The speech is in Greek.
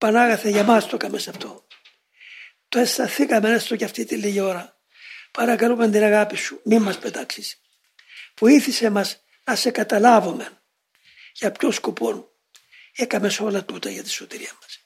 Πανάγαθε για μας το έκαμε σε αυτό. Το αισθανθήκαμε έστω και αυτή τη λίγη ώρα. Παρακαλούμε την αγάπη σου, μη μας πετάξεις. Βοήθησε μας να σε καταλάβουμε για ποιο σκοπό έκαμε όλα τούτα για τη σωτηρία μας.